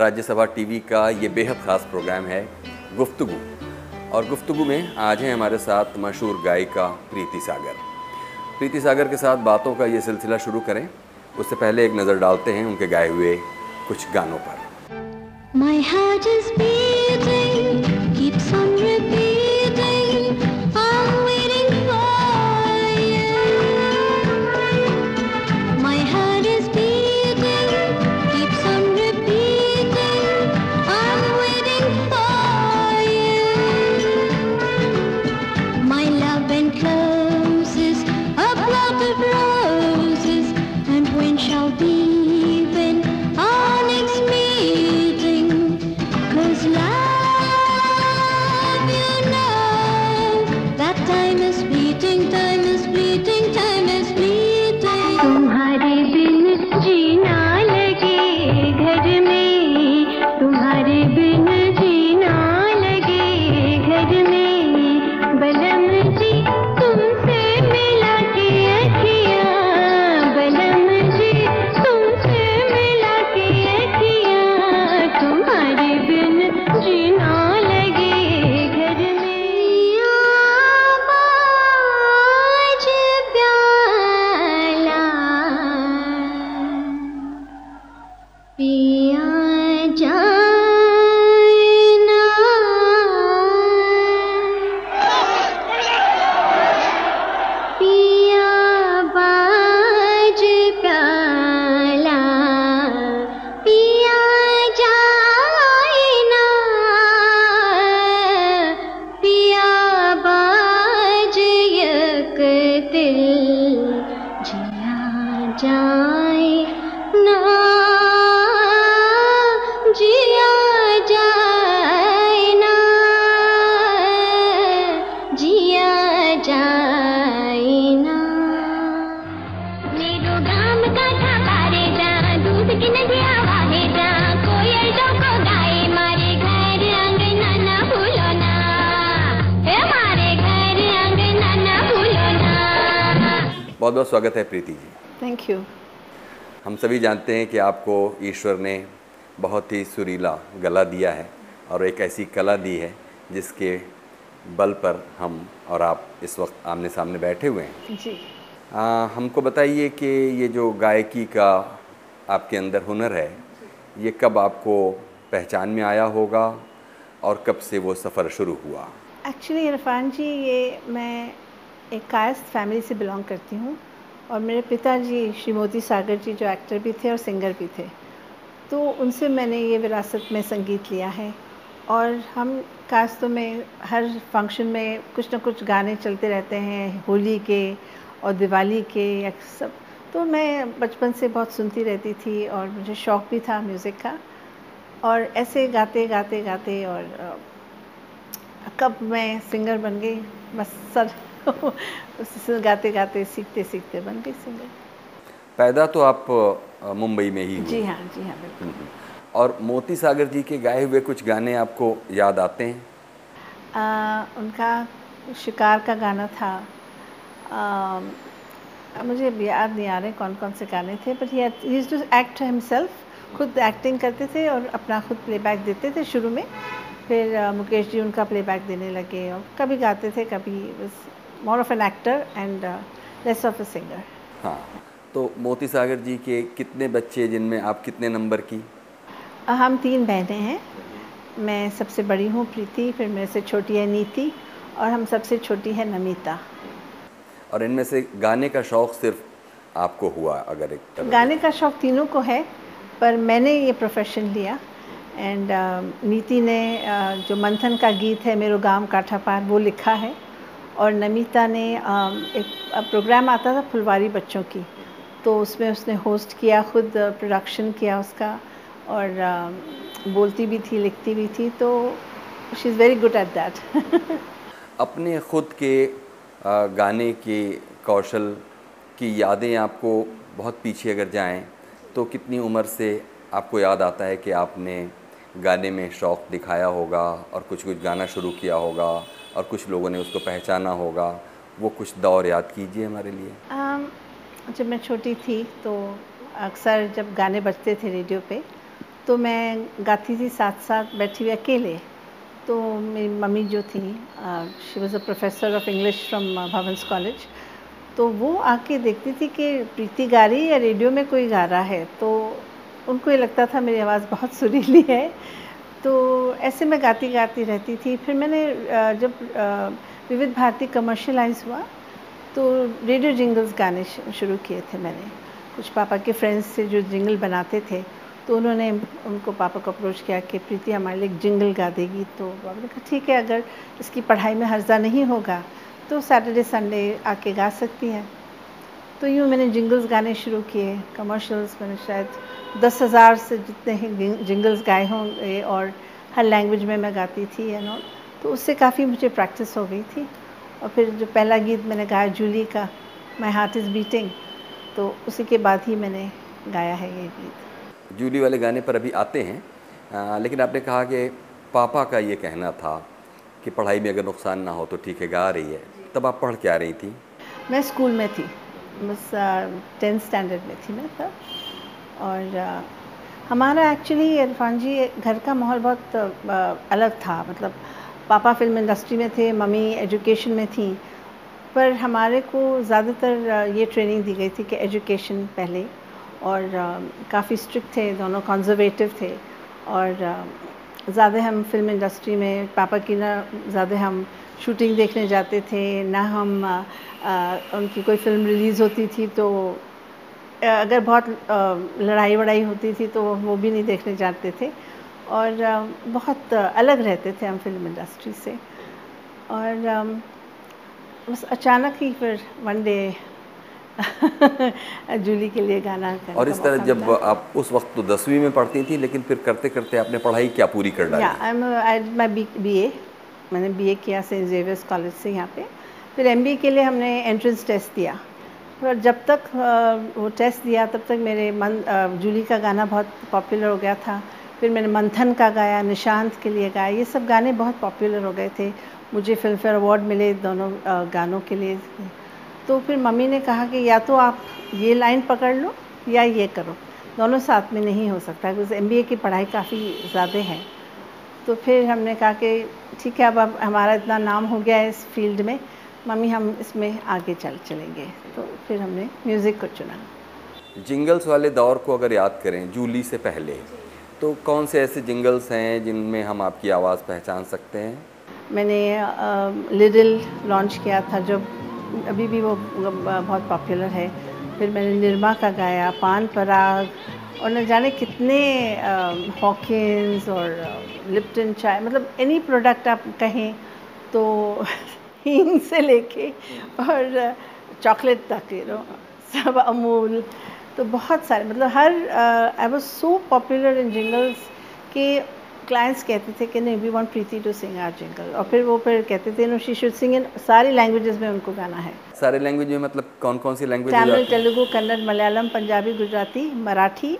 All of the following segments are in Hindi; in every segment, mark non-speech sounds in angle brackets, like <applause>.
राज्यसभा टीवी का ये बेहद ख़ास प्रोग्राम है गुफ्तु और गुफ्तु में आज हैं हमारे साथ मशहूर गायिका प्रीति सागर। प्रीति सागर के साथ बातों का ये सिलसिला शुरू करें। उससे पहले एक नज़र डालते हैं उनके गाए हुए कुछ गानों पर। My heart is beating, स्वागत है प्रीति जी। थैंक यू हम सभी जानते हैं कि आपको ईश्वर ने बहुत ही सुरीला गला दिया है और एक ऐसी कला दी है जिसके बल पर हम और आप इस वक्त आमने सामने बैठे हुए हैं। जी। आ, हमको बताइए कि ये जो गायकी का आपके अंदर हुनर है ये कब आपको पहचान में आया होगा और कब से वो सफ़र शुरू हुआ? एक्चुअली इरफान जी ये मैं एक कायस्थ फैमिली से बिलोंग करती हूँ। और मेरे पिताजी श्री मोदी सागर जी जो एक्टर भी थे और सिंगर भी थे। तो उनसे मैंने ये विरासत में संगीत लिया है। और हम कास्तों में हर फ़ंक्शन में कुछ ना कुछ गाने चलते रहते हैं, होली के और दिवाली के या सब। तो मैं बचपन से बहुत सुनती रहती थी और मुझे शौक़ भी था म्यूज़िक का। और ऐसे गाते गाते गाते और कब मैं सिंगर बन गई? बस सर। उससे गाते गाते सीखते सीखते बन गई सिंगर। पैदा तो आप मुंबई में ही हुए। जी हाँ जी हाँ बिल्कुल। हम्म। और मोती सागर जी के गाए हुए कुछ गाने आपको याद आते हैं? आ, उनका शिकार का गाना था। आ, मुझे याद नहीं आ रहे कौन कौन से गाने थे but he to act himself खुद एक्टिंग करते थे और अपना खुद प्लेबैक देते थे शुरू में। फिर मुकेश जी उनका प्लेबैक देने लगे और कभी गाते थे कभी more of an actor and less of a singer हाँ तो मोती सागर जी के कितने बच्चे जिनमें आप कितने नंबर की? हम तीन बहनें हैं। मैं सबसे बड़ी हूँ प्रीति फिर मेरे से छोटी है नीति और हम सबसे छोटी है नमिता। और इनमें से गाने का शौक़ सिर्फ़ आपको हुआ अगर एक तरह गाने का शौक़ तीनों को है पर मैंने ये प्रोफेशन लिया। एंड uh, नीति ने uh, जो मंथन का गीत है मेरो गाँव काठापार वो लिखा है। और नमिता ने एक प्रोग्राम आता था फुलवारी बच्चों की। तो उसमें उसने होस्ट किया, खुद प्रोडक्शन किया उसका और बोलती भी थी, लिखती भी थी तो she is very good at that अपने खुद के गाने के कौशल की यादें आपको बहुत पीछे अगर जाएँ तो कितनी उम्र से आपको याद आता है कि आपने गाने में शौक़ दिखाया होगा और कुछ कुछ गाना शुरू किया होगा? और कुछ लोगों ने उसको पहचाना होगा। वो कुछ दौर याद कीजिए हमारे लिए। जब मैं छोटी थी तो अक्सर जब गाने बजते थे रेडियो पे तो मैं गाती थी साथ साथ बैठी हुई अकेले। तो मेरी मम्मी जो थी she was a professor of English from Bhavan's college तो वो आके देखती थी कि प्रीति गा रही या रेडियो में कोई गा रहा है। तो उनको ये लगता था मेरी आवाज़ बहुत सुरीली है। तो ऐसे मैं गाती गाती रहती थी। फिर मैंने जब विविध भारती कमर्शलाइज हुआ तो रेडियो जिंगल्स गाने शुरू किए थे मैंने। कुछ पापा के फ्रेंड्स से जो जिंगल बनाते थे तो उन्होंने उनको पापा को अप्रोच किया कि, प्रीति, हमारे लिए जिंगल गा देगी। तो पापा ने कहा, ठीक है, अगर इसकी पढ़ाई में हर्जा नहीं होगा तो सैटरडे संडे आके गा सकती है। तो यूँ मैंने जिंगल्स गाने शुरू किए कमर्शियल्स मैंने शायद दस हज़ार से जितने ही जिंगल्स गाए होंगे और हर लैंग्वेज में मैं गाती थी एंड ऑल तो उससे काफ़ी मुझे प्रैक्टिस हो गई थी। और फिर जो पहला गीत मैंने गाया जूली का माई हार्ट इज़ बीटिंग तो उसी के बाद ही मैंने गाया है ये गीत। जूली वाले गाने पर अभी आते हैं आ, लेकिन आपने कहा कि पापा का ये कहना था कि पढ़ाई में अगर नुकसान ना हो तो ठीक है गा रही है। तब आप पढ़ के आ रही थी? मैं स्कूल में थी। बस टेंथ स्टैंडर्ड में थी मैं तब। और हमारा एक्चुअली इरफान जी, घर का माहौल बहुत अलग था। मतलब पापा फ़िल्म इंडस्ट्री में थे, मम्मी एजुकेशन में थी। पर हमारे को ज़्यादातर ये ट्रेनिंग दी गई थी कि एजुकेशन पहले। और काफ़ी स्ट्रिक्ट थे, दोनों कंजर्वेटिव थे। और ज़्यादा हम फ़िल्म इंडस्ट्री में, पापा की ना, ज़्यादा हम शूटिंग देखने जाते थे, ना हम अ, उनकी कोई फ़िल्म रिलीज़ होती थी तो अगर बहुत लड़ाई वड़ाई होती थी तो वो भी नहीं देखने जाते थे। और बहुत अलग रहते थे हम फ़िल्म इंडस्ट्री से। और बस अचानक ही फिर वन डे <laughs> जूली के लिए गाना करने और इस तरह जब आप उस वक्त तो दसवीं में पढ़ती थी लेकिन फिर करते करते आपने पढ़ाई क्या पूरी कर डाली? I am I my B ए मैंने बी ए किया सेंट जेवियर्स कॉलेज से यहाँ पे। फिर एम बी ए के लिए हमने एंट्रेंस टेस्ट दिया। और जब तक वो टेस्ट दिया, तब तक मेरे मन जूली का गाना बहुत पॉपुलर हो गया था। फिर मैंने मंथन का गाया, निशांत के लिए गाया। ये सब गाने बहुत पॉपुलर हो गए थे। मुझे फ़िल्म फेयर अवार्ड मिले दोनों गानों के लिए। तो फिर मम्मी ने कहा कि या तो आप ये लाइन पकड़ लो या ये करो। दोनों साथ में नहीं हो सकता, क्योंकि एमबीए की पढ़ाई काफ़ी ज़्यादा है। तो फिर हमने कहा कि ठीक है, अब अब हमारा इतना नाम हो गया है इस फ़ील्ड में। मम्मी हम इसमें आगे चल चलेंगे। तो फिर हमने म्यूज़िक को चुना। जिंगल्स वाले दौर को अगर याद करें जूली से पहले तो कौन से ऐसे जिंगल्स हैं जिनमें हम आपकी आवाज़ पहचान सकते हैं? मैंने लिटिल लॉन्च किया था जब अभी भी वो बहुत पॉपुलर है। फिर मैंने निरमा का गाया पान पराग और न जाने कितने हॉकिंस और लिप्टन चाय मतलब एनी प्रोडक्ट आप कहें तो हींग से लेके और चॉकलेट तक यू नो सब अमूल तो बहुत सारे मतलब हर I was so popular in jingles कि क्लाइंट्स कहते थे कि नहीं we want Preeti to sing our jingle और फिर वो फिर कहते थे no she should sing in सारी लैंग्वेजेस में उनको गाना है. सारे लैंग्वेज में मतलब कौन कौन सी लैंग्वेज तमिल तेलुगु कन्नड़ मलयालम पंजाबी गुजराती मराठी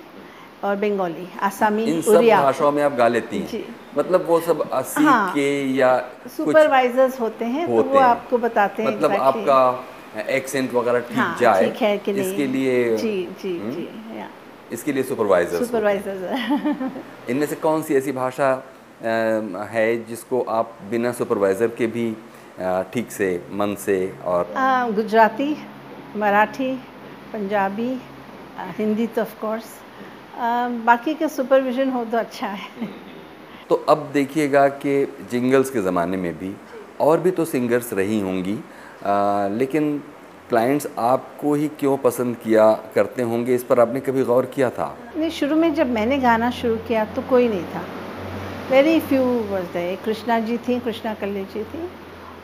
और बंगाली आसामी इन सब भाषाओं में आप गा लेती। हैं। मतलब वो सब सीख हाँ। के या सुपरवाइजर्स होते हैं तो वो हैं। आपको बताते हैं मतलब आपका एक्सेंट वगैरह ठीक हाँ जाए ठीक है कि नहीं। इसके लिए जी जी हम्म, जी या। इसके लिए सुपरवाइजर सुपरवाइजर्स <laughs> इनमें से कौन सी ऐसी भाषा है जिसको आप बिना सुपरवाइजर के भी ठीक से मन से और हाँ, गुजराती मराठी पंजाबी हिंदी तो ऑफ़ कोर्स बाकी का सुपरविजन हो तो अच्छा है। तो अब देखिएगा कि जिंगल्स के ज़माने में भी और भी तो सिंगर्स रही होंगी अ, लेकिन क्लाइंट्स आपको ही क्यों पसंद किया करते होंगे इस पर आपने कभी गौर किया था? नहीं शुरू में जब मैंने गाना शुरू किया तो कोई नहीं था। Very few was they Krishna ji थी कृष्णा कल्ले जी थी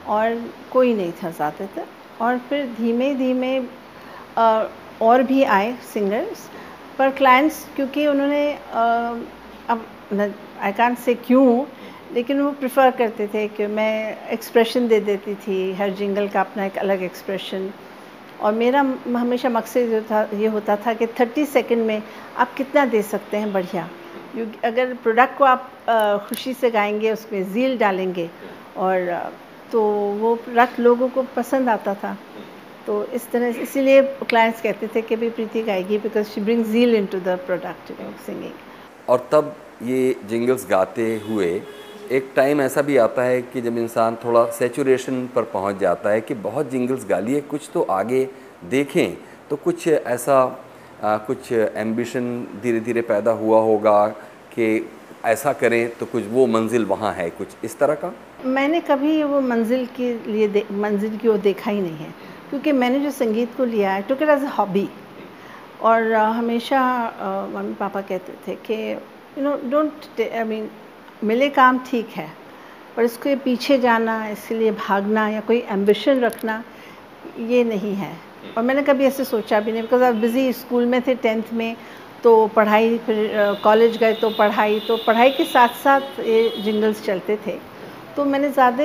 और कोई नहीं था ज़्यादातर। और फिर धीमे धीमे और भी आए सिंगर्स पर क्लाइंट्स क्योंकि उन्होंने अब आई कान से क्यों, लेकिन वो प्रिफर करते थे कि मैं एक्सप्रेशन दे देती थी। हर जिंगल का अपना एक अलग एक्सप्रेशन और मेरा हमेशा मकसद जो था, ये होता था कि 30 सेकंड में आप कितना दे सकते हैं बढ़िया। अगर प्रोडक्ट को आप खुशी से गाएँगे, उसमें जील डालेंगे, और तो वो प्रोडक्ट लोगों को पसंद आता था। तो इस तरह इसीलिए क्लाइंट्स कहते थे कि भी Preeti गाएगी because she bring zeal into the product singing और तब ये जिंगल्स गाते हुए एक टाइम ऐसा भी आता है कि जब इंसान थोड़ा सेचुरेशन पर पहुँच जाता है कि बहुत जिंगल्स गा लिए कुछ तो आगे देखें तो कुछ ऐसा आ, कुछ एम्बिशन धीरे धीरे पैदा हुआ होगा कि ऐसा करें तो कुछ वो मंजिल वहाँ है कुछ। इस तरह का? मैंने कभी वो मंजिल के लिए मंजिल की ओर देखा ही नहीं है। क्योंकि मैंने जो संगीत को लिया है took it as a hobby और uh, हमेशा मम्मी पापा कहते थे कि you know don't I mean मिले काम ठीक है पर इसके पीछे जाना इसके लिए भागना या कोई एम्बिशन रखना ये नहीं है। और मैंने कभी ऐसे सोचा भी नहीं बिकॉज़ आप बिज़ी स्कूल में थे टेंथ में तो पढ़ाई फिर कॉलेज गए तो पढ़ाई तो पढ़ाई के साथ साथ ये जिंगल्स चलते थे। तो मैंने ज़्यादा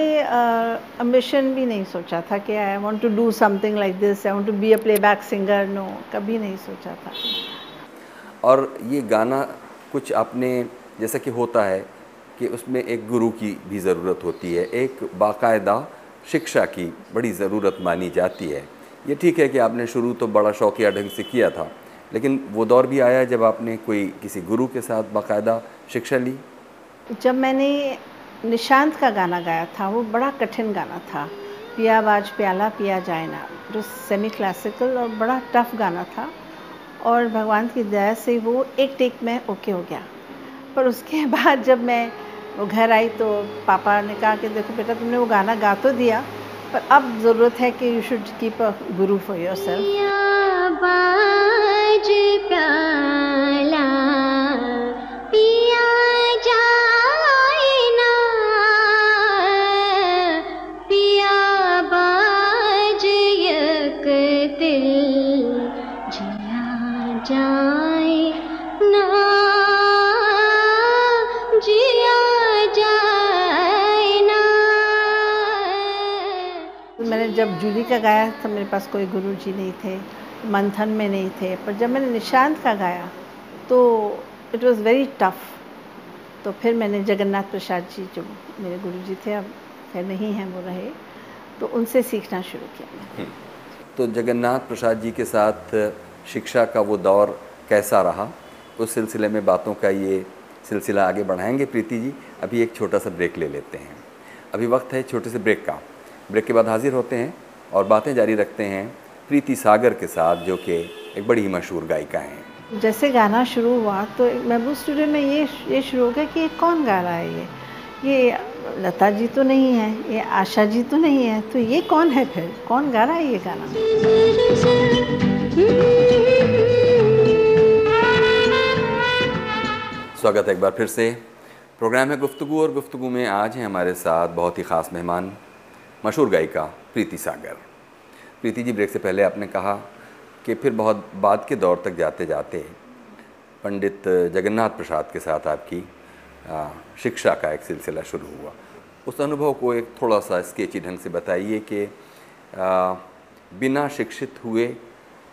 एम्बिशन भी नहीं सोचा था कि I want to do something like this I want to be a playback singer no कभी नहीं सोचा था। और ये गाना कुछ आपने जैसा कि होता है कि उसमें एक गुरु की भी ज़रूरत होती है एक बाकायदा शिक्षा की बड़ी ज़रूरत मानी जाती है। ये ठीक है कि आपने शुरू तो बड़ा शौकिया ढंग से किया था लेकिन वो दौर भी आया जब आपने कोई किसी गुरु के साथ बाकायदा शिक्षा ली? जब मैंने निशांत का गाना गाया था, वो बड़ा कठिन गाना था। पिया बाज प्याला, पिया जाए ना। जो सेमी क्लासिकल और बड़ा टफ गाना था। और भगवान की दया से वो एक टेक में ओके हो गया। पर उसके <laughs> बाद जब मैं घर आई तो पापा ने कहा कि देखो बेटा, तुमने वो गाना गा तो दिया, पर अब ज़रूरत है कि you should keep a Guru for your self मैंने जब जूली का गाया तो मेरे पास कोई गुरु जी नहीं थे, मंथन में नहीं थे। पर जब मैंने निशांत का गाया तो इट वॉज़ वेरी टफ तो फिर मैंने जगन्नाथ प्रसाद जी, जो मेरे गुरु जी थे, अब खैर नहीं हैं, वो रहे। तो उनसे सीखना शुरू किया मैंने। तो जगन्नाथ प्रसाद जी के साथ शिक्षा का वो दौर कैसा रहा? उस सिलसिले में बातों का ये सिलसिला आगे बढ़ाएँगे प्रीति जी। अभी एक छोटा सा ब्रेक ले लेते हैं। अभी वक्त है छोटे से ब्रेक का। ब्रेक के बाद हाजिर होते हैं और बातें जारी रखते हैं प्रीति सागर के साथ जो कि एक बड़ी ही मशहूर गायिका हैं। जैसे गाना शुरू हुआ तो महबूब स्टूडियो में ये ये शुरू हो गया कि ये कौन गा रहा है ये? ये लता जी तो नहीं है ये आशा जी तो नहीं है तो ये कौन है फिर? कौन गा रहा है ये गाना? स्वागत है एक बार फिर से। प्रोग्राम है गुफ्तु और गुफ्तगु में आज हैं हमारे साथ बहुत ही ख़ास मेहमान। मशहूर गायिका प्रीति सागर। प्रीति जी, ब्रेक से पहले आपने कहा कि फिर बहुत बाद के दौर तक जाते जाते पंडित जगन्नाथ प्रसाद के साथ आपकी शिक्षा का एक सिलसिला शुरू हुआ। उस अनुभव को एक थोड़ा सा स्केची ढंग से बताइए कि बिना शिक्षित हुए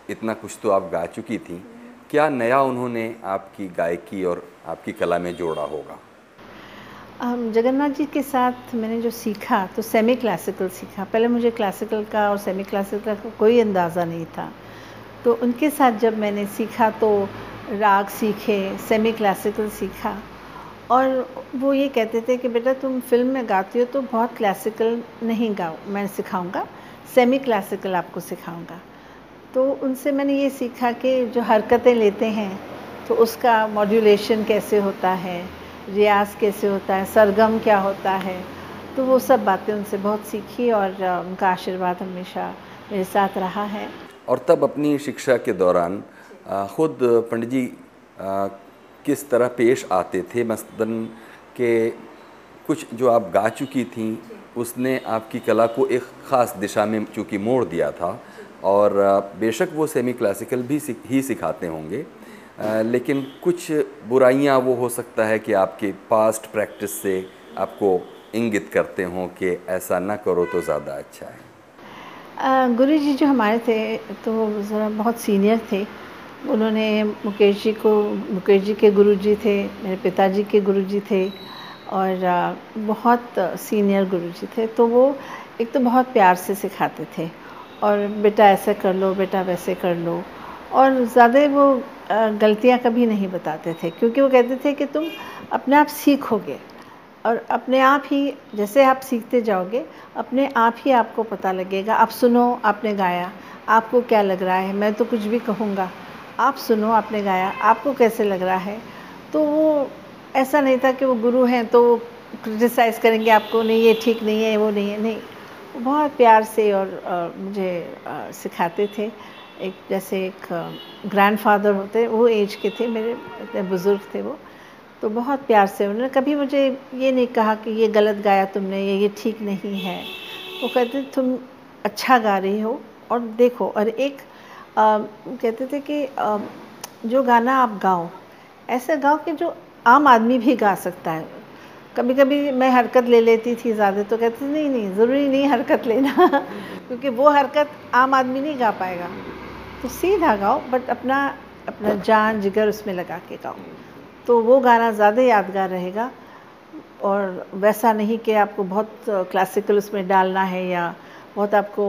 इतना कुछ तो आप गा चुकी थी। क्या नया उन्होंने आपकी गायकी और आपकी कला में जोड़ा होगा? जगन्नाथ जी के साथ मैंने जो सीखा तो सेमी क्लासिकल सीखा। पहले मुझे क्लासिकल का और सेमी क्लासिकल का कोई अंदाज़ा नहीं था। तो उनके साथ जब मैंने सीखा तो राग सीखे सेमी क्लासिकल सीखा। और वो ये कहते थे कि, बेटा, तुम फ़िल्म में गाती हो तो बहुत क्लासिकल नहीं गाओ, मैं सिखाऊँगा। सेमी क्लासिकल आपको सिखाऊँगा। तो उनसे मैंने ये सीखा कि जो हरकतें लेते हैं तो उसका मॉड्यूलेशन कैसे होता है रियाज कैसे होता है, सरगम क्या होता है तो वो सब बातें उनसे बहुत सीखी और उनका आशीर्वाद हमेशा मेरे साथ रहा है। और तब अपनी शिक्षा के दौरान ख़ुद पंडित जी किस तरह पेश आते थे? मसलन के कुछ जो आप गा चुकी थी, उसने आपकी कला को एक ख़ास दिशा में चूँकि मोड़ दिया था और बेशक वो सेमी क्लासिकल भी ही सिखाते होंगे। लेकिन कुछ बुराइयाँ वो हो सकता है कि आपके पास्ट प्रैक्टिस से आपको इंगित करते हों कि ऐसा ना करो तो ज़्यादा अच्छा है। गुरु जी जो हमारे थे तो ज़रा बहुत सीनियर थे। उन्होंने मुकेश जी को, मुकेश जी के गुरु जी थे, मेरे पिताजी के गुरु जी थे और बहुत सीनियर गुरु जी थे। तो वो एक तो बहुत प्यार से सिखाते थे और बेटा ऐसे कर लो, बेटा वैसे कर लो और ज़्यादा वो गलतियाँ कभी नहीं बताते थे क्योंकि वो कहते थे कि तुम अपने आप सीखोगे और अपने आप ही जैसे आप सीखते जाओगे अपने आप ही आपको पता लगेगा आप सुनो आपने गाया आपको क्या लग रहा है मैं तो कुछ भी कहूँगा आप सुनो आपने गाया आपको कैसे लग रहा है तो वो ऐसा नहीं था कि वो गुरु हैं तो वो क्रिटिसाइज़ करेंगे आपको नहीं ये ठीक नहीं है वो नहीं है नहीं बहुत प्यार से और अ, मुझे सिखाते थे। एक जैसे एक ग्रैंडफादर होते वो एज के थे मेरे इतने बुज़ुर्ग थे वो। तो बहुत प्यार से उन्होंने कभी मुझे ये नहीं कहा कि ये गलत गाया तुमने ये ये ठीक नहीं है। वो कहते तुम अच्छा गा रही हो और देखो। और एक अ, कहते थे कि अ, जो गाना आप गाओ ऐसा गाओ कि जो आम आदमी भी गा सकता है। कभी कभी मैं हरकत ले लेती थी ज़्यादा तो कहते नहीं नहीं ज़रूरी नहीं हरकत लेना। <laughs> क्योंकि वो हरकत आम आदमी नहीं गा पाएगा। तो सीधा गाओ बट अपना अपना जान जिगर उसमें लगा के गाओ। तो वो गाना ज़्यादा यादगार रहेगा, और वैसा नहीं कि आपको बहुत क्लासिकल उसमें डालना है या बहुत आपको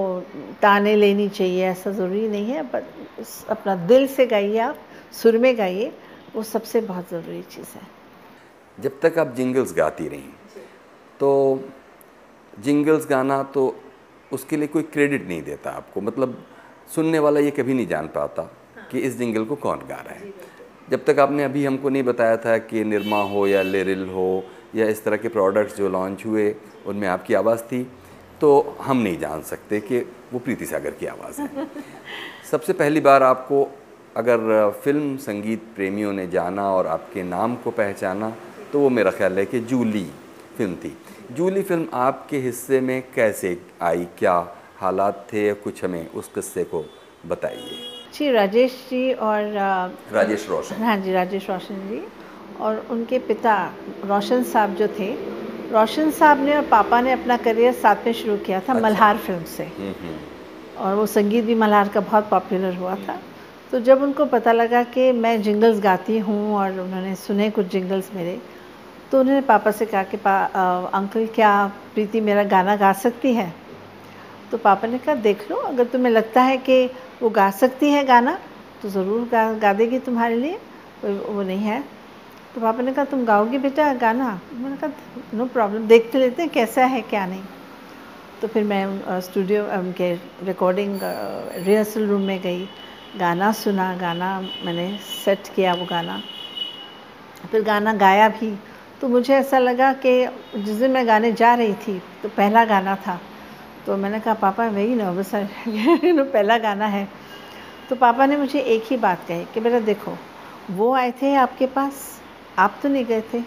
ताने लेनी चाहिए, ऐसा ज़रूरी नहीं है बट अपना दिल से गाइए आप, सुर में गाइए, वो सबसे बहुत ज़रूरी चीज़ है। जब तक आप जिंगल्स गाती रहीं तो जिंगल्स गाना तो उसके लिए कोई क्रेडिट नहीं देता आपको मतलब सुनने वाला ये कभी नहीं जान पाता कि इस जिंगल को कौन गा रहा है। जब तक आपने अभी हमको नहीं बताया था कि निरमा हो या लेरिल हो या इस तरह के प्रोडक्ट्स जो लॉन्च हुए उनमें आपकी आवाज़ थी तो हम नहीं जान सकते कि वो प्रीति सागर की आवाज़ है। <laughs> सबसे पहली बार आपको अगर फ़िल्म संगीत प्रेमियों ने जाना और आपके नाम को पहचाना तो वो मेरा ख्याल है कि जूली फ़िल्म थी। जूली फ़िल्म आपके हिस्से में कैसे आई क्या हालात थे या कुछ हमें उस किस्से को बताइए? जी राजेश जी और राजेश रोशन। हाँ जी राजेश रोशन जी और उनके पिता रोशन साहब जो थे। रोशन साहब ने और पापा ने अपना करियर साथ में शुरू किया था अच्छा। मल्हार फ़िल्म से। हम्म, हम्म, और वो संगीत भी मल्हार का बहुत पॉपुलर हुआ था। तो जब उनको पता लगा कि मैं जिंगल्स गाती हूँ और उन्होंने सुने कुछ जिंगल्स मेरे तो उन्होंने पापा से कहा कि पा अ, अंकल क्या प्रीति मेरा गाना गा सकती है? तो पापा ने कहा, देख लो, अगर तुम्हें लगता है कि वो गा सकती है गाना तो ज़रूर गा गा देगी तुम्हारे लिए वो नहीं है। तो पापा ने कहा, तुम गाओगी बेटा गाना? मैंने कहा नो प्रॉब्लम देखते लेते हैं कैसा है, क्या नहीं। तो फिर मैं स्टूडियो उनके रिकॉर्डिंग रिहर्सल रूम में गई, गाना सुना, गाना मैंने सेट किया वो गाना। फिर गाना गाया भी तो मुझे ऐसा लगा कि जिस दिन मैं गाने जा रही थी तो पहला गाना था। तो मैंने कहा, पापा वेरी नर्वस है नो पहला गाना है। तो पापा ने मुझे एक ही बात कही कि, बेटा, देखो, वो आए थे आपके पास, आप तो नहीं गए थे।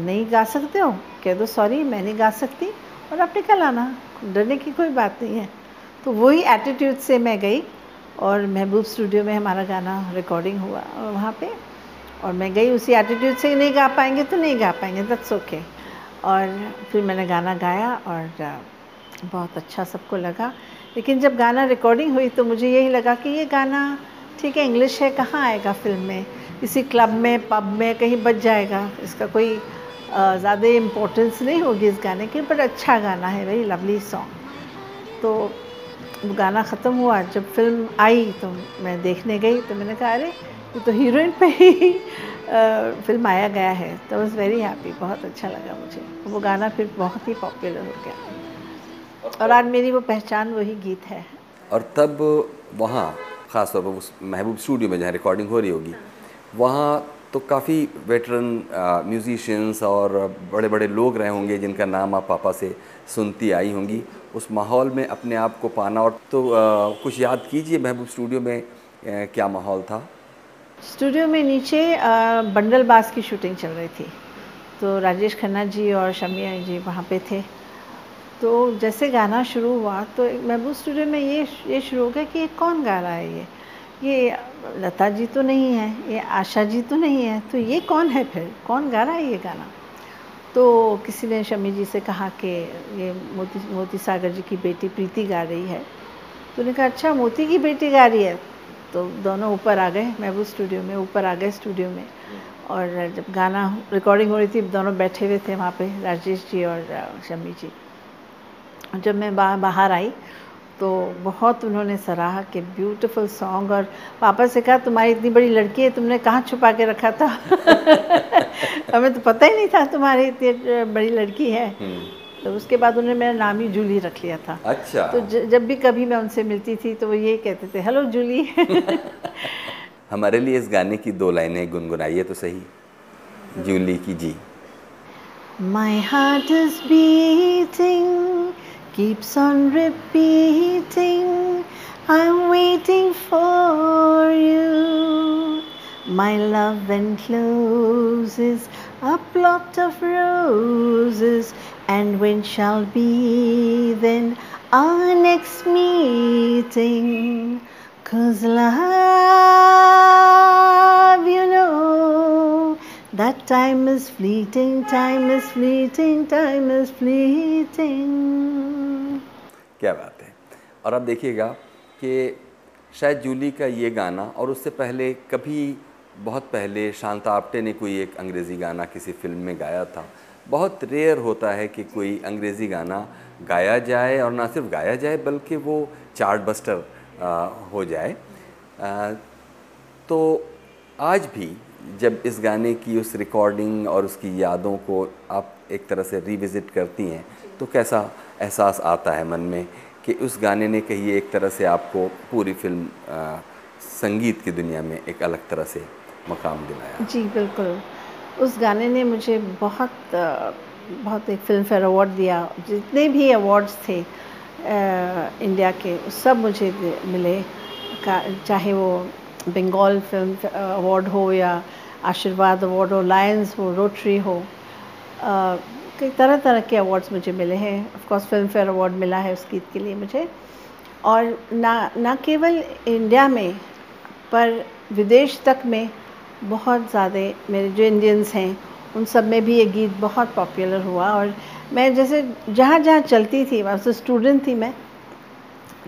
नहीं गा सकते हो? कह दो सॉरी मैं नहीं गा सकती और आप निकल आना डरने की कोई बात नहीं है। तो वही एटीट्यूड से मैं गई और महबूब स्टूडियो में हमारा गाना रिकॉर्डिंग हुआ और वहाँ पे और मैं गई, उसी एटीट्यूड से, नहीं गा पाएँगे तो नहीं गा पाएँगे दैट्स ओके और फिर मैंने गाना गाया और बहुत अच्छा सबको लगा। लेकिन जब गाना रिकॉर्डिंग हुई तो मुझे यही लगा कि ये गाना ठीक है इंग्लिश है कहाँ आएगा फ़िल्म में? किसी क्लब में पब में कहीं बच जाएगा। इसका कोई ज़्यादा इम्पोर्टेंस नहीं होगी इस गाने की बट अच्छा गाना है वेरी लवली सॉन्ग तो गाना ख़त्म हुआ जब फ़िल्म आई तो मैं देखने गई तो मैंने कहा अरे ये तो हीरोइन पे ही अ, फ़िल्म आया गया है। तो वॉज़ वेरी हैप्पी बहुत अच्छा लगा मुझे। वो गाना फिर बहुत ही पॉपुलर हो गया। और आज मेरी वो पहचान वही गीत है। और तब वहाँ ख़ास तौर पर उस महबूब स्टूडियो में जहाँ रिकॉर्डिंग हो रही होगी वहाँ तो काफ़ी वेटरन म्यूजिशियंस और बड़े बड़े लोग रहे होंगे जिनका नाम आप पापा से सुनती आई होंगी। उस माहौल में अपने आप को पाना और तो अ, कुछ याद कीजिए महबूब स्टूडियो में अ, क्या माहौल था? स्टूडियो में नीचे अ, बंडल बास की शूटिंग चल रही थी। तो राजेश खन्ना जी और शमिया जी वहाँ पे थे। तो जैसे गाना शुरू हुआ तो महबूब स्टूडियो में ये ये शुरू हो गया कि ये कौन गा रहा है ये? ये लता जी तो नहीं है, ये आशा जी तो नहीं है तो ये कौन है फिर? कौन गा रहा है ये गाना? तो किसी ने शमी जी से कहा कि ये मोती मोती सागर जी की बेटी प्रीति गा रही है। तो उन्होंने कहा अच्छा मोती की बेटी गा रही है। तो दोनों ऊपर आ गए, महबूब स्टूडियो में, ऊपर आ गए स्टूडियो में। और जब गाना रिकॉर्डिंग हो रही थी, दोनों बैठे हुए थे वहाँ पे, राजेश जी और शमी जी। जब मैं बाहर आई तो बहुत उन्होंने सराहा कि ब्यूटीफुल सॉन्ग और पापा से कहा तुम्हारी इतनी बड़ी लड़की है तुमने कहाँ छुपा के रखा था? <laughs> हमें तो पता ही नहीं था तुम्हारी इतनी बड़ी लड़की है। हम्म, तो उसके बाद उन्होंने मेरा नाम ही जूली रख लिया था। अच्छा। तो ज, जब भी कभी मैं उनसे मिलती थी तो वो यही कहते थे हेलो जूली। <laughs> हमारे लिए इस गाने की दो लाइनें गुनगुनाइए तो सही। जूली की जी। My heart is beating, keeps on repeating. I'm waiting for you. My love encloses a plot of roses, and when shall be then our next meeting? Cause love, you know, that time is fleeting, time is fleeting, time is fleeting. क्या बात है। और अब देखिएगा कि शायद जूली का ये गाना और उससे पहले कभी बहुत पहले शांता आप्टे ने कोई एक अंग्रेज़ी गाना किसी फ़िल्म में गाया था। बहुत रेयर होता है कि कोई अंग्रेज़ी गाना गाया जाए और ना सिर्फ़ गाया जाए बल्कि वो चार्ट बस्टर आ, हो जाए। आ, तो आज भी जब इस गाने की उस रिकॉर्डिंग और उसकी यादों को आप एक तरह से रिविज़िट करती हैं तो कैसा एहसास आता है मन में कि उस गाने ने कहिए एक तरह से आपको पूरी फ़िल्म आ, संगीत की दुनिया में एक अलग तरह से मकाम दिलाया? जी बिल्कुल। उस गाने ने मुझे बहुत बहुत एक फ़िल्म फेयर अवार्ड दिया। जितने भी अवार्ड्स थे अ, इंडिया के सब मुझे मिले। चाहे वो बंगाल फ़िल्म अवार्ड हो या आशीर्वाद अवार्ड हो लायंस हो रोटरी हो कई तरह तरह के अवार्ड्स मुझे मिले हैं। Of course Filmfare award मिला है उस गीत के लिए मुझे। और ना ना केवल इंडिया में, पर विदेश तक में बहुत ज़्यादा मेरे जो इंडियंस हैं, उन सब में भी ये गीत बहुत पॉपुलर हुआ। और मैं जैसे जहाँ जहाँ चलती थी वहाँ से स्टूडेंट थी मैं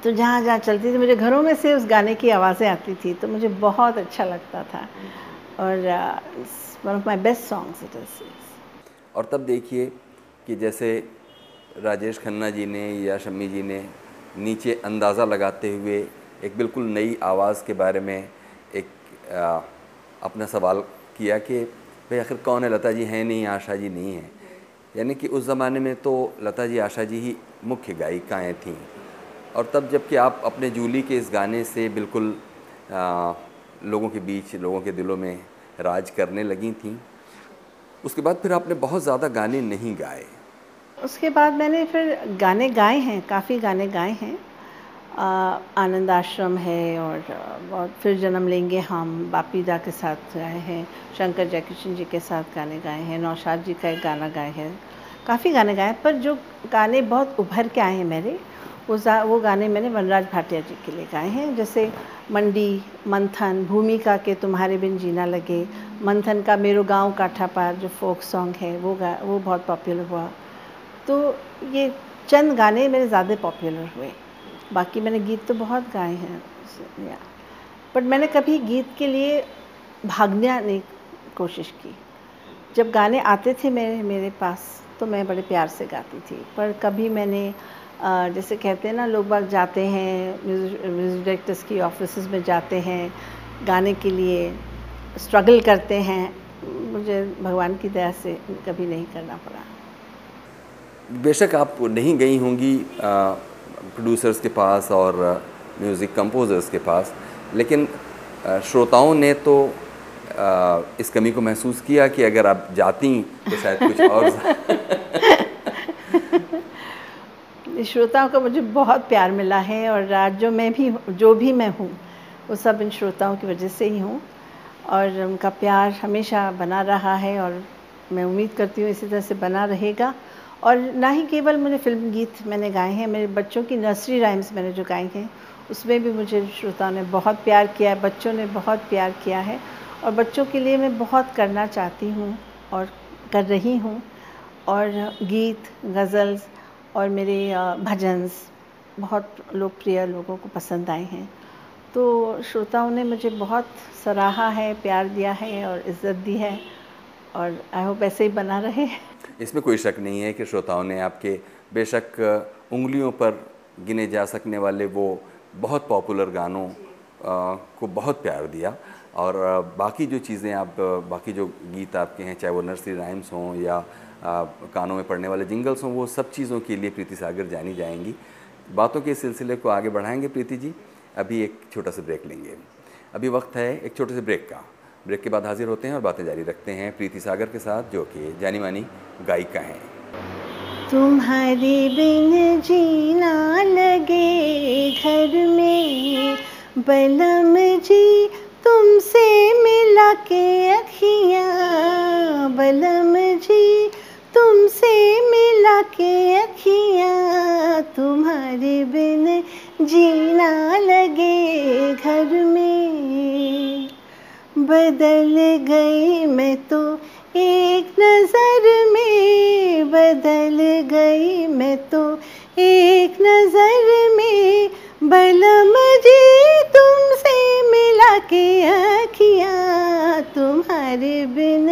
तो जहाँ जहाँ चलती थी, मुझे घरों में से उस गाने की आवाज़ें आती थी तो मुझे बहुत अच्छा लगता था। और one of my best songs it is और तब देखिए कि जैसे राजेश खन्ना जी ने या शम्मी जी ने नीचे अंदाज़ा लगाते हुए एक बिल्कुल नई आवाज़ के बारे में एक आ, अपना सवाल किया कि भाई आखिर कौन है लता जी? हैं नहीं आशा जी नहीं हैं। यानी कि उस ज़माने में तो लता जी आशा जी ही मुख्य गायिकाएँ थीं। और तब जबकि आप अपने जूली के इस गाने से बिल्कुल आ, लोगों के बीच, लोगों के दिलों में राज करने लगी थी। उसके बाद फिर आपने बहुत ज़्यादा गाने नहीं गाए। उसके बाद मैंने फिर गाने गाए हैं, काफ़ी गाने गाए हैं। आनंद आश्रम है और बहुत फिर जन्म लेंगे हम, बापी दा के साथ गाए हैं, शंकर जयकिशन जी के साथ गाने गाए हैं, नौशाद जी का एक गाना गाए हैं। काफ़ी गाने गाए पर जो गाने बहुत उभर के आए हैं मेरे वो वो गाने मैंने वनराज भाटिया जी के लिए गाए हैं। जैसे मंडी, मंथन, भूमिका के तुम्हारे बिन जीना लगे, मंथन का मेरो गाँव काठा पार जो फोक सॉन्ग है, वो गा, वो बहुत पॉपुलर हुआ। तो ये चंद गाने मेरे ज़्यादा पॉपुलर हुए। बाकी मैंने गीत तो बहुत गाए हैं। बट मैंने कभी गीत के लिए भागने नहीं कोशिश की। जब गाने आते थे मेरे मेरे पास तो मैं बड़े प्यार से गाती थी। पर कभी मैंने जैसे कहते हैं ना लोग बाग जाते हैं म्यूज़िक डायरेक्टर्स की ऑफ़िस में जाते हैं गाने के लिए स्ट्रगल करते हैं। मुझे भगवान की दया से कभी नहीं करना पड़ा। बेशक आप नहीं गई होंगी प्रोड्यूसर्स के पास और म्यूज़िक कंपोजर्स के पास लेकिन श्रोताओं ने तो आ, इस कमी को महसूस किया कि अगर आप जाती तो शायद कुछ और <laughs> <laughs> श्रोताओं का मुझे बहुत प्यार मिला है और जो मैं भी, जो भी मैं हूँ, वो सब इन श्रोताओं की वजह से ही हूँ। और उनका प्यार हमेशा बना रहा है और मैं उम्मीद करती हूँ इसी तरह से बना रहेगा। और ना ही केवल मुझे फ़िल्म गीत मैंने गाए हैं, मेरे बच्चों की नर्सरी राइम्स मैंने जो गाए हैं, उसमें भी मुझे श्रोताओं ने बहुत प्यार किया है, बच्चों ने बहुत प्यार किया है। और बच्चों के लिए मैं बहुत करना चाहती हूँ और कर रही हूँ। और गीत, गज़ल्स और मेरे भजन्स बहुत लोकप्रिय लोगों को पसंद आए हैं। तो श्रोताओं ने मुझे बहुत सराहा है प्यार दिया है और इज़्ज़त दी है और आई होप ऐसे ही बना रहे इसमें कोई शक नहीं है कि श्रोताओं ने आपके बेशक उंगलियों पर गिने जा सकने वाले वो बहुत पॉपुलर गानों आ, को बहुत प्यार दिया और बाकी जो चीज़ें आप बाकी जो गीत आपके हैं चाहे वो नर्सरी राइम्स हों या कानों में पड़ने वाले जिंगल्स हों, वो सब चीज़ों के लिए प्रीति सागर जानी जाएँगी। बातों के सिलसिले को आगे बढ़ाएँगे प्रीति जी। अभी एक छोटा सा ब्रेक लेंगे। अभी वक्त है एक छोटे से ब्रेक का। ब्रेक के बाद हाजिर होते हैं और बातें जारी रखते हैं प्रीति सागर के साथ, जो कि जानी मानी गायिका हैं। तुम्हारे बिन जीना लगे घर में। बलम जी, तुमसे मिला के अखियाँ। बलम जी तुमसे मिला के अखियाँ तुम्हारे बिन जीना लगे घर में। बदल गई मैं तो एक नज़र में, बदल गई मैं तो एक नज़र में। बलम जी तुमसे मिला के अखियाँ तुम्हारे बिन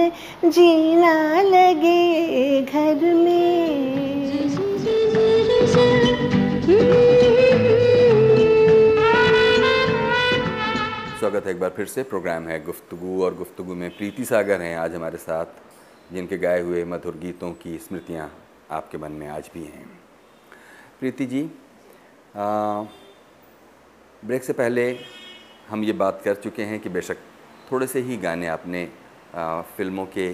जीना लगे घर में। स्वागत है एक बार फिर से। प्रोग्राम है गुफ्तगु और गुफ्तगु में प्रीति सागर हैं आज हमारे साथ जिनके गाए हुए मधुर गीतों की स्मृतियाँ आपके मन में आज भी हैं। प्रीति जी आ, ब्रेक से पहले हम ये बात कर चुके हैं कि बेशक थोड़े से ही गाने आपने फ़िल्मों के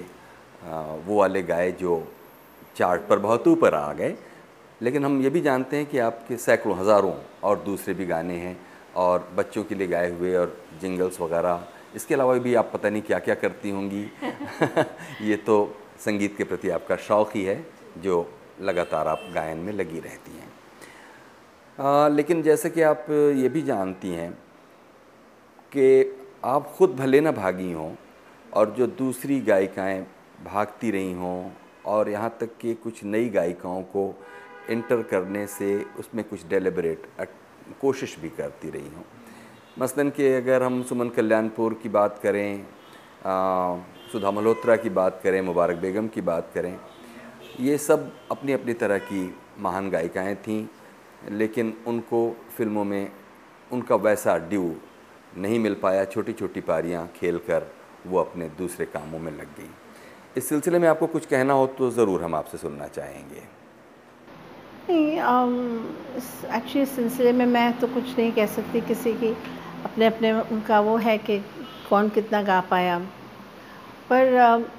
वो वाले गाए जो चार्ट पर बहुत ऊपर आ गए। लेकिन हम ये भी जानते हैं कि आपके सैकड़ों, हज़ारों और दूसरे भी गाने हैं और बच्चों के लिए गाए हुए और जिंगल्स वगैरह। इसके अलावा भी आप पता नहीं क्या क्या करती होंगी। <laughs> ये तो संगीत के प्रति आपका शौक़ ही है, जो लगातार आप गायन में लगी रहती हैं। लेकिन जैसे कि आप ये भी जानती हैं कि आप खुद भले ना भागी हों और जो दूसरी गायिकाएँ भागती रही हों और यहाँ तक कि कुछ नई गायिकाओं को इंटर करने से उसमें कुछ डेलिबरेट कोशिश भी करती रही हूँ। मसलन कि अगर हम सुमन कल्याणपुर की बात करें आ, सुधा मल्होत्रा की बात करें मुबारक बेगम की बात करें ये सब अपनी अपनी तरह की महान गायिकाएँ थीं लेकिन उनको फ़िल्मों में उनका वैसा ड्यू नहीं मिल पाया छोटी छोटी पारियाँ खेल कर वो अपने दूसरे कामों में लग गई। इस सिलसिले में आपको कुछ कहना हो तो ज़रूर हम आपसे सुनना चाहेंगे। एक्चुअली इस सिलसिले में मैं तो कुछ नहीं कह सकती किसी की। अपने अपने उनका वो है कि कौन कितना गा पाया। पर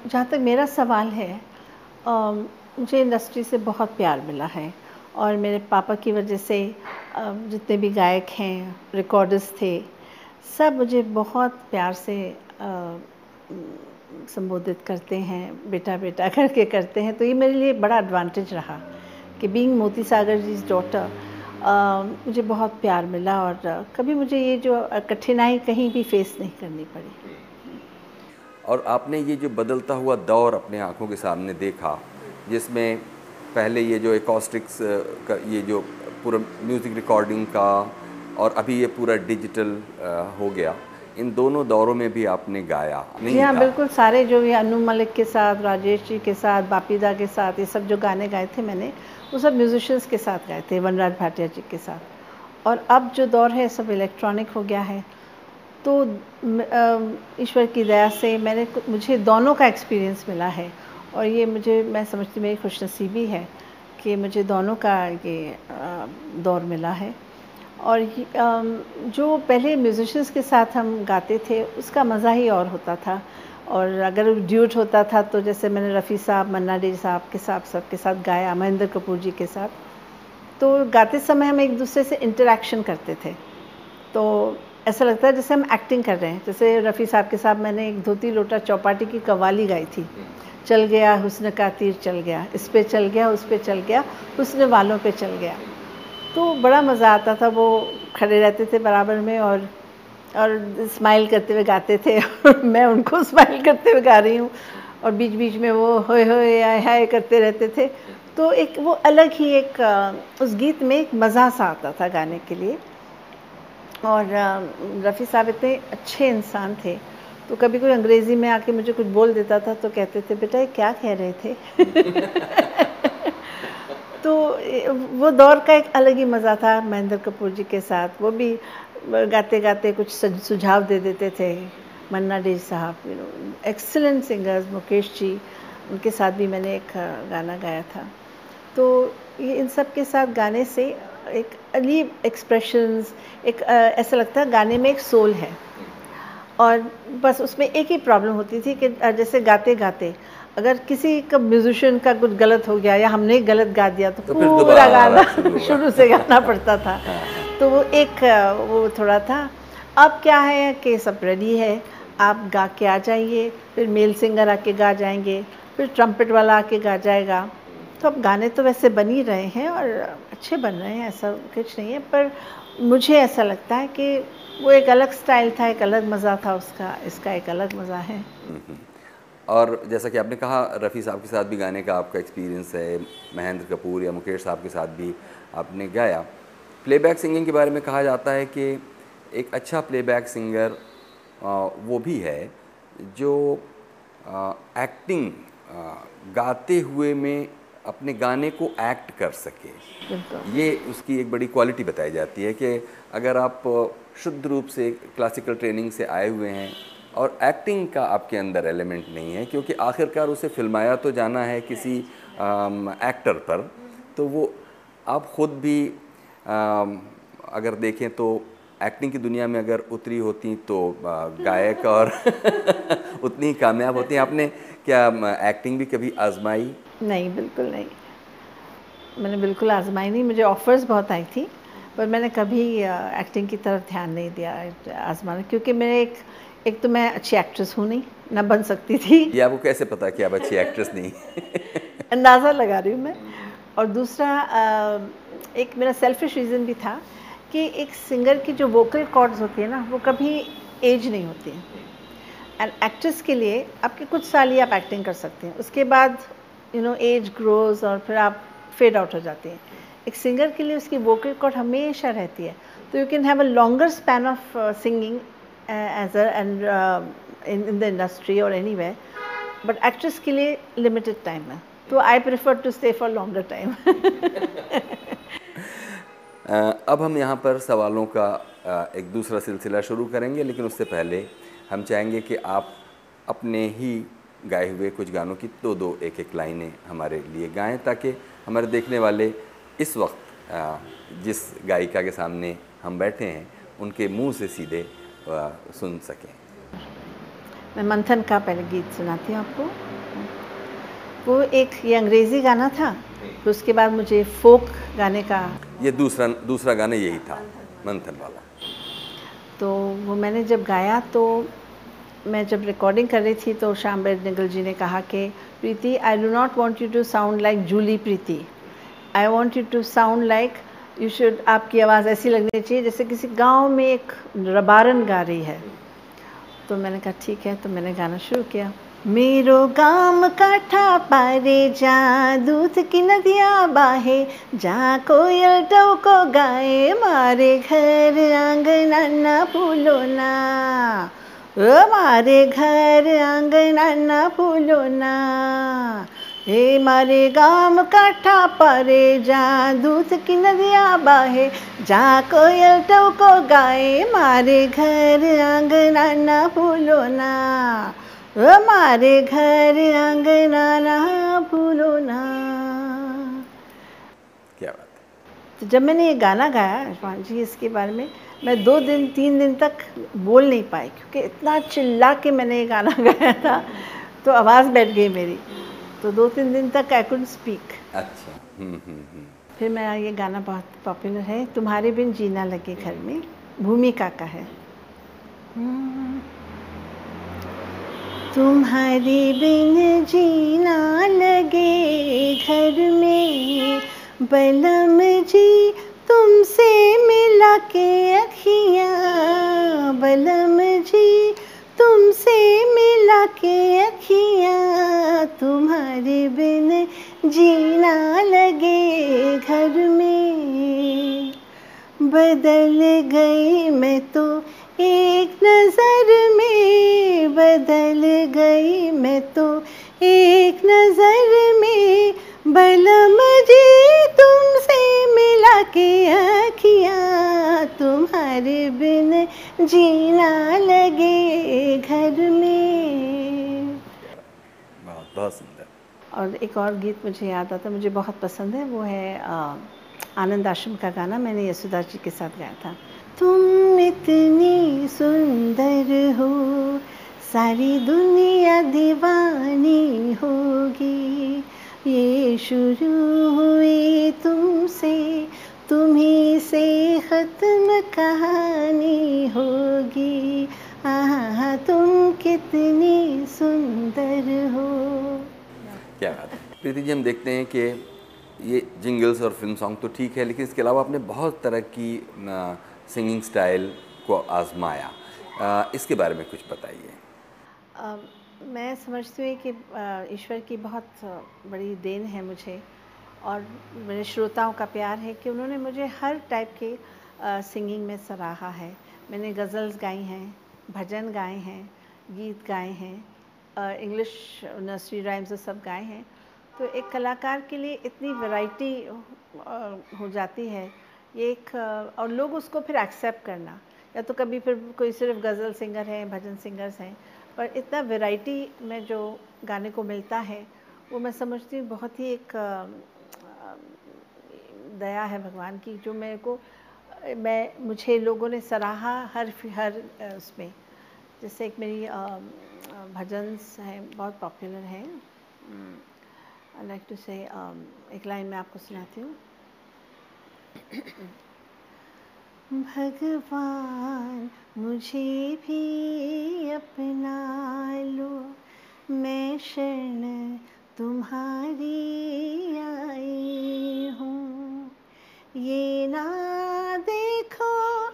जहाँ तक मेरा सवाल है मुझे इंडस्ट्री से बहुत प्यार मिला है। और मेरे पापा की वजह से जितने भी गायक हैं रिकॉर्डर्स थे, सब मुझे बहुत प्यार से संबोधित करते हैं बेटा बेटा करके करते हैं तो ये मेरे लिए बड़ा एडवांटेज रहा कि बीइंग मोती सागर जी डॉटर मुझे बहुत प्यार मिला और कभी मुझे ये जो कठिनाई कहीं भी फेस नहीं करनी पड़ी। और आपने ये जो बदलता हुआ दौर अपने आँखों के सामने देखा, जिसमें पहले ये जो एकॉस्टिक्स का, ये जो पूरा म्यूज़िक रिकॉर्डिंग का और अभी ये पूरा डिजिटल हो गया इन दोनों दौरों में भी आपने गाया जी हाँ बिल्कुल सारे जो भी अनु मलिक के साथ राजेश जी के साथ बापीदा के साथ ये सब जो गाने गाए थे मैंने वो सब म्यूजिशियंस के साथ गाए थे वनराज भाटिया जी के साथ। और अब जो दौर है सब इलेक्ट्रॉनिक हो गया है। तो ईश्वर की दया से मैंने मुझे दोनों का एक्सपीरियंस मिला है। और ये मुझे मैं समझती मेरी खुशनसीबी है कि मुझे दोनों का ये दौर मिला है। और जो पहले म्यूज़िशंस के साथ हम गाते थे, उसका मज़ा ही और होता था। और अगर ड्यूट होता था तो जैसे मैंने रफ़ी साहब, मन्ना डे साहब के साथ, सबके साथ गाया, महेंद्र कपूर जी के साथ। तो गाते समय हम एक दूसरे से इंटरेक्शन करते थे। तो ऐसा लगता है जैसे हम एक्टिंग कर रहे हैं। जैसे रफ़ी साहब के साथ मैंने एक धोती लोटा चौपाटी की कवाली गाई थी। चल गया, हुस्न का तीर चल गया, इस पे चल गया, उस पे चल गया, हुस्न वालों पे चल गया। तो बड़ा मज़ा आता था, वो खड़े रहते थे बराबर में और और स्माइल करते हुए गाते थे। और <laughs> मैं उनको स्माइल करते हुए गा रही हूँ और बीच बीच में वो होए होए आए हाय करते रहते थे। तो एक वो अलग ही एक, उस गीत में एक मज़ा सा आता था गाने के लिए। और, रफ़ी साहब इतने अच्छे इंसान थे। तो कभी कोई अंग्रेज़ी में आके मुझे कुछ बोल देता था तो कहते थे, बेटा ये क्या कह रहे थे? <laughs> तो वो दौर का एक अलग ही मज़ा था महेंद्र कपूर जी के साथ। वो भी गाते गाते कुछ सुझाव दे देते थे, मन्ना डे साहब you know excellent singers Mukesh ji, उनके साथ भी मैंने एक गाना गाया था। तो ये, इन सब के साथ गाने से एक अजीब एक्सप्रेशंस एक ऐसा लगता है गाने में एक सोल है। और बस उसमें एक ही प्रॉब्लम होती थी कि जैसे गाते गाते अगर किसी का म्यूजिशियन का कुछ गलत हो गया या हमने गलत गा दिया तो, तो पूरा गाना <laughs> शुरू से गाना पड़ता था। तो वो एक वो थोड़ा था। अब क्या है कि सब रेडी है। आप गा के आ जाइए फिर मेल सिंगर आके गा जाएँगे फिर ट्रम्पेट वाला आके गा जाएगा। तो अब गाने तो वैसे बन ही रहे हैं और अच्छे बन रहे हैं ऐसा कुछ नहीं है। पर मुझे ऐसा लगता है कि वो एक अलग स्टाइल था एक अलग मज़ा था उसका इसका एक अलग मज़ा है। और जैसा कि आपने कहा रफ़ी साहब के साथ भी गाने का आपका एक्सपीरियंस है महेंद्र कपूर या मुकेश साहब के साथ भी आपने गाया। प्लेबैक सिंगिंग के बारे में कहा जाता है कि एक अच्छा प्लेबैक सिंगर वो भी है जो एक्टिंग गाते हुए में अपने गाने को एक्ट कर सके। ये उसकी एक बड़ी क्वालिटी बताई जाती है कि अगर आप शुद्ध रूप से क्लासिकल ट्रेनिंग से आए हुए हैं और एक्टिंग का आपके अंदर एलिमेंट नहीं है क्योंकि आखिरकार उसे फिल्माया तो जाना है किसी आम, एक्टर पर। तो वो आप ख़ुद भी आम, अगर देखें तो एक्टिंग की दुनिया में अगर उतरी होती तो गायक और <laughs> उतनी कामयाब होती। आपने क्या एक्टिंग भी कभी आजमाई? नहीं बिल्कुल नहीं। मैंने बिल्कुल आजमाई नहीं। मुझे ऑफ़र्स बहुत आई थी पर मैंने कभी एक्टिंग की तरफ़ ध्यान नहीं दिया आजमाना। क्योंकि मेरे एक एक तो मैं अच्छी एक्ट्रेस हूँ नहीं ना बन सकती थी। ये आपको कैसे पता कि आप अच्छी एक्ट्रेस नहीं? <laughs> अंदाज़ा लगा रही हूँ मैं। और दूसरा एक मेरा सेल्फिश रीज़न भी था कि एक सिंगर की जो वोकल कॉर्ड्स होती है ना वो कभी एज नहीं होती है। एंड एक्ट्रेस के लिए आपके कुछ साल ही आप एक्टिंग कर सकते हैं। उसके बाद यू नो एज ग्रोज और फिर आप फेड आउट हो जाते हैं। एक सिंगर के लिए उसकी वोकल कॉर्ड हमेशा रहती है। तो you can have a longer span of singing age and in the industry और एनी वे बट एक्ट्रेस के लिए लिमिटेड टाइम है तो I prefer to stay for longer time अब हम यहाँ पर सवालों का अ, एक दूसरा सिलसिला शुरू करेंगे लेकिन उससे पहले हम चाहेंगे कि आप अपने ही गाए हुए कुछ गानों की दो दो एक एक लाइनें हमारे लिए गाएँ ताकि हमारे देखने वाले इस वक्त जिस गायिका के सामने हम बैठे हैं उनके मुँह से सीधे सुन सकें। मैं मंथन का पहले गीत सुनाती हूँ आपको। वो एक ये अंग्रेज़ी गाना था फिर उसके बाद मुझे फोक गाने का ये दूसरा दूसरा गाना यही था मंथन वाला। तो वो मैंने जब गाया तो मैं जब रिकॉर्डिंग कर रही थी तो श्याम निगल जी ने कहा कि Preeti I do not want you to sound like Julie Preeti I want you to sound like you should आपकी आवाज़ ऐसी लगनी चाहिए जैसे किसी गाँव में एक रबारन गा रही है। तो मैंने कहा, ठीक है। तो मैंने गाना शुरू किया। मेरो गाम काठा पारे जा दूध की नदियाँ बाहे जा कोयल को गाए, मारे घर आँगन ना फूलो ना। मारे घर आँगन ना फूलो ना। हे मारे गाम काठा पारे जहाँ दूध की नदियाँ बाहे जहाँ कोयल टौको गाए मारे घर आँगन ना फूलो ना। ओ मारे घर आँगन ना फूलो ना। क्या बात है। तो जब मैंने ये गाना गाया इरफान जी इसके बारे में मैं दो दिन तीन दिन तक बोल नहीं पाई क्योंकि इतना चिल्ला के मैंने ये गाना <laughs> गाया था तो आवाज़ बैठ गई मेरी। तो दो तीन दिन तक आई कुड स्पीक अच्छा। हम्म हम्म हम्म। फिर मेरा ये गाना बहुत पॉपुलर है। तुम्हारे बिन जीना लगे घर में। भूमिका का है। तुम्हारे बिन जीना लगे घर में। बलम जी तुमसे मिला के अखियाँ। बलम जी तुमसे मिला के अखियाँ तुम्हारे बिन जीना लगे घर में। बदल गई मैं तो एक नज़र में, बदल गई मैं तो एक नज़र में। बलम जी तुमसे मिला के आखियाँ तुम्हारे बिन जीना लगे घर में। और एक और गीत मुझे याद आता मुझे बहुत पसंद है वो है आनंद आश्रम का गाना मैंने यशोदा जी के साथ गाया था। तुम इतनी सुंदर हो सारी दुनिया दीवानी होगी ये शुरू हुए तुमसे तुम्ही से ख़त्म कहानी होगी। आहा तुम कितनी सुंदर हो। क्या बात है। प्रीति जी हम देखते हैं कि ये जिंगल्स और फ़िल्म सॉन्ग तो ठीक है लेकिन इसके अलावा आपने बहुत तरह की सिंगिंग स्टाइल को आजमाया। इसके बारे में कुछ बताइए। मैं समझती हूँ कि ईश्वर की बहुत बड़ी देन है मुझे और मेरे श्रोताओं का प्यार है कि उन्होंने मुझे हर टाइप के सिंगिंग में सराहा है। मैंने गज़ल्स गाई हैं, भजन गाए हैं, गीत गाए हैं इंग्लिश नर्सरी राइम्स सब गाए हैं। तो एक कलाकार के लिए इतनी वैरायटी हो जाती है, ये एक और लोग उसको फिर एक्सेप्ट करना। या तो कभी फिर कोई सिर्फ़ गज़ल सिंगर हैं, भजन सिंगर्स हैं पर इतना वैरायटी में जो गाने को मिलता है वो मैं समझती हूँ बहुत ही एक दया है भगवान की जो मेरे को मैं मुझे लोगों ने सराहा हर हर उसमें। जैसे एक मेरी भजन्स हैं बहुत पॉपुलर हैं। आई लाइक टू से एक लाइन मैं आपको सुनाती हूँ। <clears throat> भगवान, मुझे भी अपना लो। मैं शरण तुम्हारी आई हूँ। ये ना देखो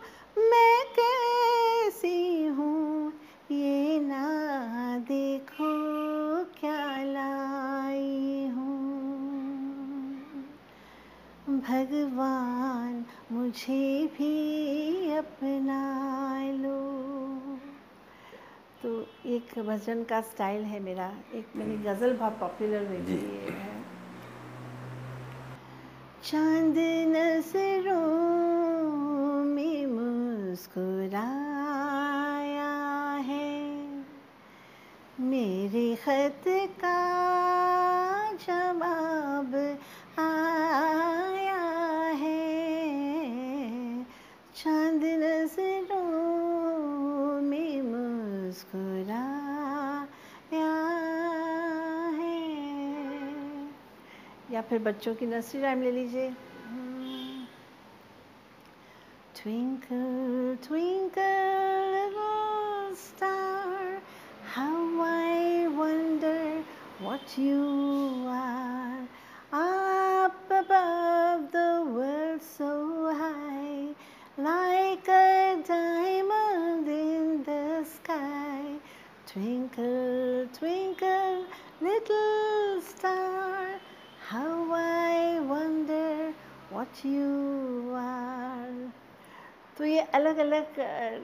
मैं कैसी हूँ। ये ना देखो क्या लाई हूँ। भगवान मुझे भी अपना लो। तो एक भजन का स्टाइल है मेरा। एक मेरी गज़ल बहुत पॉपुलर हुई थी है। चाँद नज़रों में मुस्कुराया है। मेरे खत का जवाब या फिर बच्चों की नर्सरी राइम ले लीजिए Twinkle, twinkle, little star, how I wonder what you are. Up above the world so high, like a diamond in the sky. Twinkle, twinkle, little what you are. तो ये अलग अलग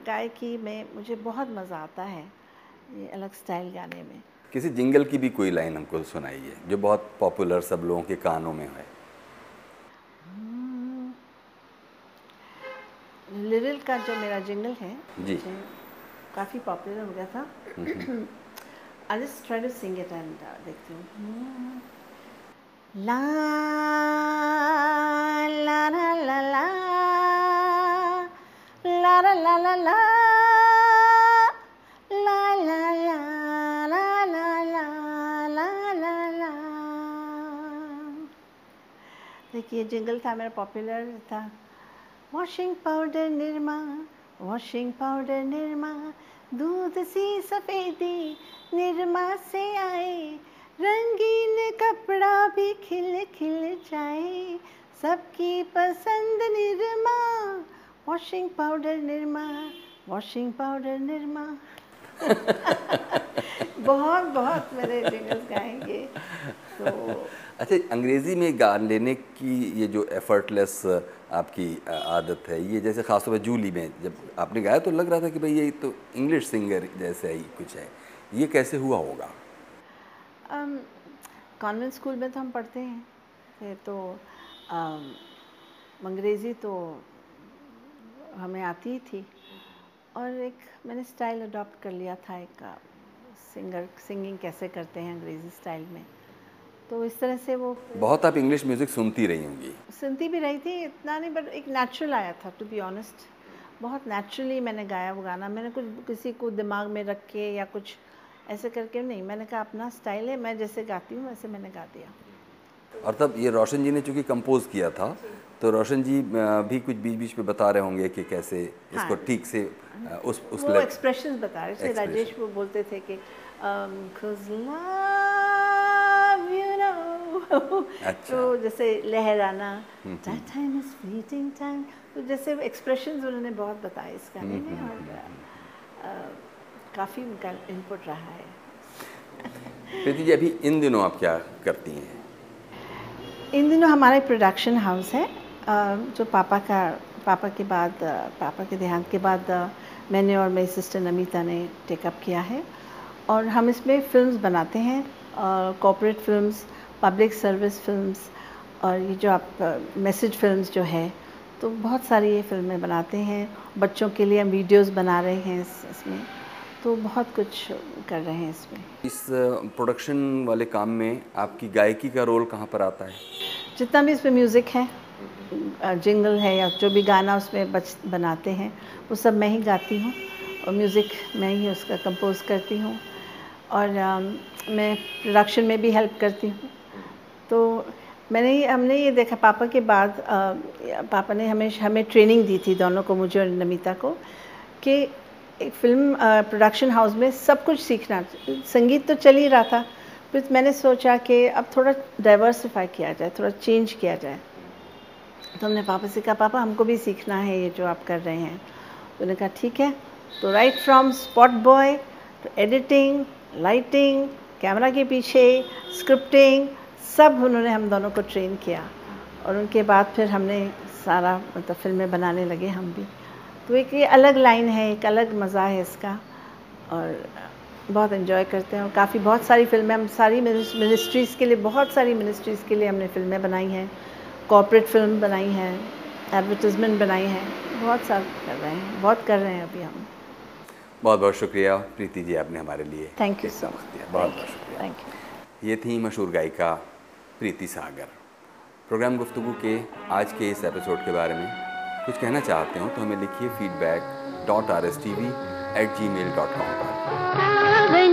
गायकी में मुझे बहुत मज़ा आता है ये अलग स्टाइल गाने में। किसी जिंगल की भी कोई लाइन हमको सुनाइए जो बहुत पॉपुलर सब लोगों के कानों में है। लिरिल का जो मेरा जिंगल है जी। काफ़ी पॉपुलर हो गया था। I just try to sing it and देखती हूँ। ला ला ला ला ला ला ला ला ला ला ला ला ला ला ला ला ला ला ला देखिए जिंगल था मेरा पॉपुलर था washing powder Nirma washing powder Nirma दूध सी सफेदी निरमा से आए रंगीन कपड़ा भी खिल खिल जाए सबकी पसंद Nirma. Washing powder Nirma washing powder Nirma. बहुत बहुत मेरे जिंगल्स गाएँगे। तो अच्छा अंग्रेज़ी में गा लेने की ये जो एफर्टलेस आपकी आदत है ये जैसे खासतौर पर जूली में जब आपने गाया तो लग रहा था कि भाई ये तो इंग्लिश सिंगर जैसे ही कुछ है। ये कैसे हुआ होगा? कॉन्वेंट स्कूल में तो हम पढ़ते हैं। तो अंग्रेज़ी तो हमें आती ही थी। और एक मैंने स्टाइल अडॉप्ट कर लिया था एक सिंगर सिंगिंग कैसे करते हैं अंग्रेज़ी स्टाइल में। तो इस तरह से वो बहुत आप इंग्लिश म्यूज़िक सुनती रही होंगी। सुनती भी रही थी इतना नहीं बट एक नेचुरल आया था टू बी ऑनेस्ट बहुत नेचुरली मैंने गाया वो गाना। मैंने कुछ किसी को दिमाग में रख के या कुछ ऐसे करके नहीं। मैंने कहा अपना स्टाइल है मैं जैसे गाती हूँ वैसे मैंने गा दिया। और तब ये रोशन जी ने चूँकि कंपोज किया था तो रोशन जी भी कुछ बीच बीच में बता रहे होंगे कि कैसे इसको हाँ। ठीक से उस उस वो एक्सप्रेशंस बता रहे थे राजेश वो बोलते थे कि um, you know. <laughs> अच्छा। तो जैसे लहराना that time is fleeting time. तो जैसे एक्सप्रेशंस उन्होंने बहुत बताए इस गाने में और काफ़ी उनका इनपुट रहा है। प्रीति जी अभी इन दिनों आप क्या करती हैं? इन दिनों हमारा प्रोडक्शन हाउस है। जो पापा का पापा के बाद पापा के देहांत के बाद मैंने और मेरी सिस्टर नमिता ने टेकअप किया है। और हम इसमें फिल्म्स बनाते हैं corporate films public service films और ये जो आप मैसेज फिल्म्स जो है तो बहुत सारी ये फ़िल्में बनाते हैं। बच्चों के लिए हम वीडियोस बना रहे हैं इस, इसमें। तो बहुत कुछ कर रहे हैं इसमें। इस प्रोडक्शन वाले काम में आपकी गायकी का रोल कहाँ पर आता है? जितना भी इसमें म्यूज़िक है जिंगल है या जो भी गाना उसमें बच बनाते हैं वो सब मैं ही गाती हूँ और म्यूज़िक मैं ही उसका कंपोज करती हूँ। और मैं प्रोडक्शन में भी हेल्प करती हूँ। तो मैंने हमने ये देखा पापा के बाद अ, पापा ने हमें हमें ट्रेनिंग दी थी दोनों को मुझे और नमिता को कि एक फ़िल्म प्रोडक्शन हाउस में सब कुछ सीखना। संगीत तो चल ही रहा था, फिर मैंने सोचा कि अब थोड़ा डाइवर्सिफाई किया जाए, थोड़ा चेंज किया जाए। तो हमने पापा से कहा, पापा, हमको भी सीखना है ये जो आप कर रहे हैं। तो उन्होंने कहा, ठीक है। तो right from spot boy to editing lighting camera के पीछे स्क्रिप्टिंग सब उन्होंने हम दोनों को ट्रेन किया। और उनके बाद फिर हमने सारा मतलब फ़िल्में बनाने लगे हम भी। तो एक ये अलग लाइन है एक अलग मज़ा है इसका। और बहुत इन्जॉय करते हैं और काफ़ी बहुत सारी फ़िल्में हम सारी मिनिस्ट्रीज़ के लिए बहुत सारी मिनिस्ट्रीज़ के लिए हमने फ़िल्में बनाई हैं। कॉपरेट फ़िल्म बनाई हैं एडवर्टीज़मेंट बनाई हैं बहुत सारा कर रहे हैं बहुत कर रहे हैं अभी हम। बहुत बहुत शुक्रिया प्रीति जी आपने हमारे लिए थैंक यू सो मच दिया। बहुत बहुत शुक्रिया। थैंक यू ये थी मशहूर गायिका प्रीति सागर। प्रोग्राम गुफ्तु के आज के इस एपिसोड के बारे में कुछ कहना चाहते हो तो हमें लिखिए feedback dot R S T V at Gmail dot com पर